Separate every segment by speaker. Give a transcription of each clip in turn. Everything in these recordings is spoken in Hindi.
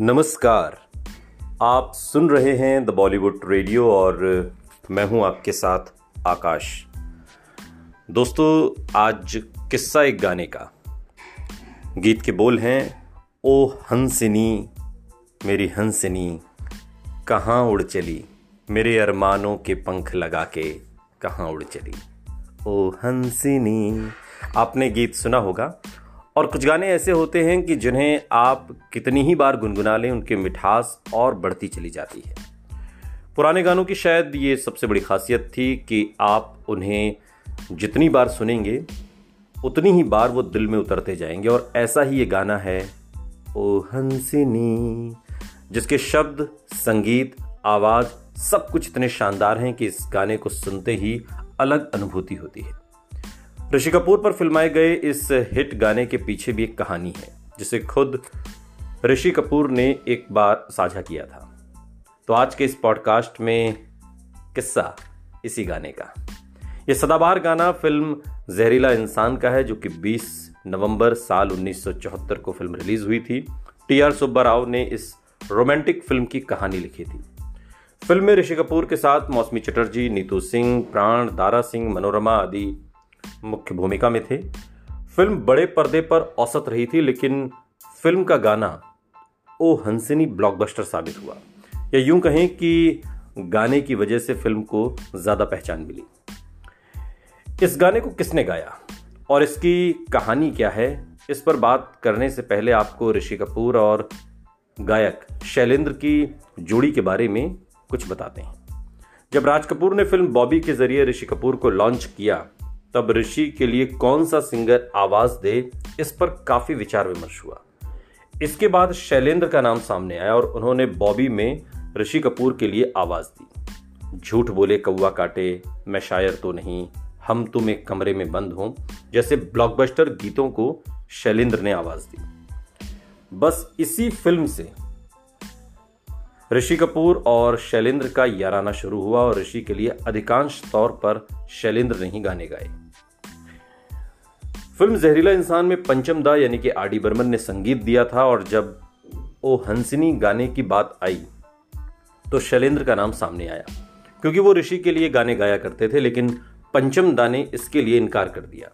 Speaker 1: नमस्कार। आप सुन रहे हैं द बॉलीवुड रेडियो और मैं हूँ आपके साथ आकाश। दोस्तों, आज किस्सा एक गाने का। गीत के बोल हैं, ओ हंसिनी, मेरी हंसिनी, कहाँ उड़ चली? मेरे अरमानों के पंख लगा के कहाँ उड़ चली? ओ हंसिनी, आपने गीत सुना होगा। और कुछ गाने ऐसे होते हैं कि जिन्हें आप कितनी ही बार गुनगुना लें, उनकी मिठास और बढ़ती चली जाती है। पुराने गानों की शायद ये सबसे बड़ी खासियत थी कि आप उन्हें जितनी बार सुनेंगे, उतनी ही बार वो दिल में उतरते जाएँगे। और ऐसा ही ये गाना है, ओ हंसिनी, जिसके शब्द, संगीत, आवाज़ सब कुछ इतने शानदार हैं कि इस गाने को सुनते ही अलग अनुभूति होती है। ऋषि कपूर पर फिल्माए गए इस हिट गाने के पीछे भी एक कहानी है, जिसे खुद ऋषि कपूर ने एक बार साझा किया था। तो आज के इस पॉडकास्ट में किस्सा इसी गाने का। यह सदाबहार गाना फ़िल्म जहरीला इंसान का है, जो कि 20 नवंबर साल 1974 को फ़िल्म रिलीज़ हुई थी। टी आर सुब्बा राव ने इस रोमांटिक फ़िल्म की कहानी लिखी थी। फ़िल्म में ऋषि कपूर के साथ मौसमी चटर्जी, नीतू सिंह, प्राण, दारा सिंह, मनोरमा आदि मुख्य भूमिका में थे। फ़िल्म बड़े पर्दे पर औसत रही थी, लेकिन फ़िल्म का गाना ओ हंसिनी ब्लॉकबस्टर साबित हुआ। या यूँ कहें कि गाने की वजह से फ़िल्म को ज़्यादा पहचान मिली। इस गाने को किसने गाया? और इसकी कहानी क्या है? इस पर बात करने से पहले आपको ऋषि कपूर और गायक शैलेंद्र की जोड़ी के बारे में कुछ बताते हैं। जब राज कपूर ने फ़िल्म बॉबी के ज़रिए ऋषि कपूर को लॉन्च किया तब ऋषि के लिए कौन सा सिंगर आवाज़ दे, इस पर काफ़ी विचार विमर्श हुआ। इसके बाद शैलेंद्र का नाम सामने आया और उन्होंने बॉबी में ऋषि कपूर के लिए आवाज़ दी। झूठ बोले कौआ काटे, मैं शायर तो नहीं, हम तुम एक कमरे में बंद हों, जैसे ब्लॉकबस्टर गीतों को शैलेंद्र ने आवाज़ दी। बस इसी फ़िल्म से ऋषि कपूर और शैलेंद्र का याराना शुरू हुआ और ऋषि के लिए अधिकांश तौर पर शैलेंद्र ने ही गाने गाए। फ़िल्म जहरीला इंसान में पंचम दा यानी कि आर डी बर्मन ने संगीत दिया था और जब ओ हंसिनी गाने की बात आई तो शैलेंद्र का नाम सामने आया, क्योंकि वो ऋषि के लिए गाने गाया करते थे, लेकिन पंचम दा ने इसके लिए इनकार कर दिया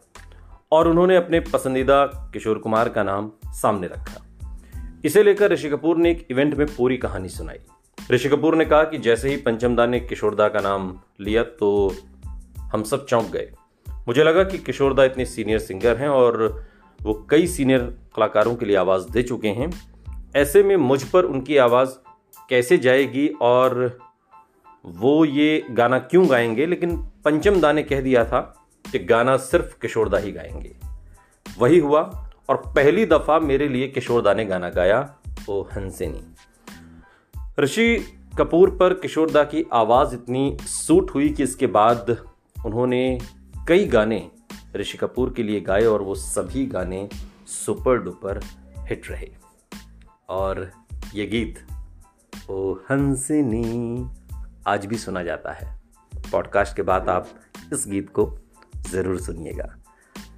Speaker 1: और उन्होंने अपने पसंदीदा किशोर कुमार का नाम सामने रखा। इसे लेकर ऋषि कपूर ने एक इवेंट में पूरी कहानी सुनाई। ऋषि कपूर ने कहा कि जैसे ही पंचमदा ने किशोरदा का नाम लिया तो हम सब चौंक गए। मुझे लगा कि किशोरदा इतने सीनियर सिंगर हैं और वो कई सीनियर कलाकारों के लिए आवाज़ दे चुके हैं। ऐसे में मुझ पर उनकी आवाज़ कैसे जाएगी और वो ये गाना क्यों गाएँगे? लेकिन पंचम दा ने कह दिया था कि गाना सिर्फ़ किशोरदा ही गाएँगे। वही हुआ। और पहली दफ़ा मेरे लिए किशोरदा ने गाना गाया, ओ हंसिनी। ऋषि कपूर पर किशोरदा की आवाज़ इतनी सूट हुई कि इसके बाद उन्होंने कई गाने ऋषि कपूर के लिए गाए और वो सभी गाने सुपर डुपर हिट रहे। और ये गीत, ओ हंसिनी, आज भी सुना जाता है। पॉडकास्ट के बाद आप इस गीत को ज़रूर सुनिएगा।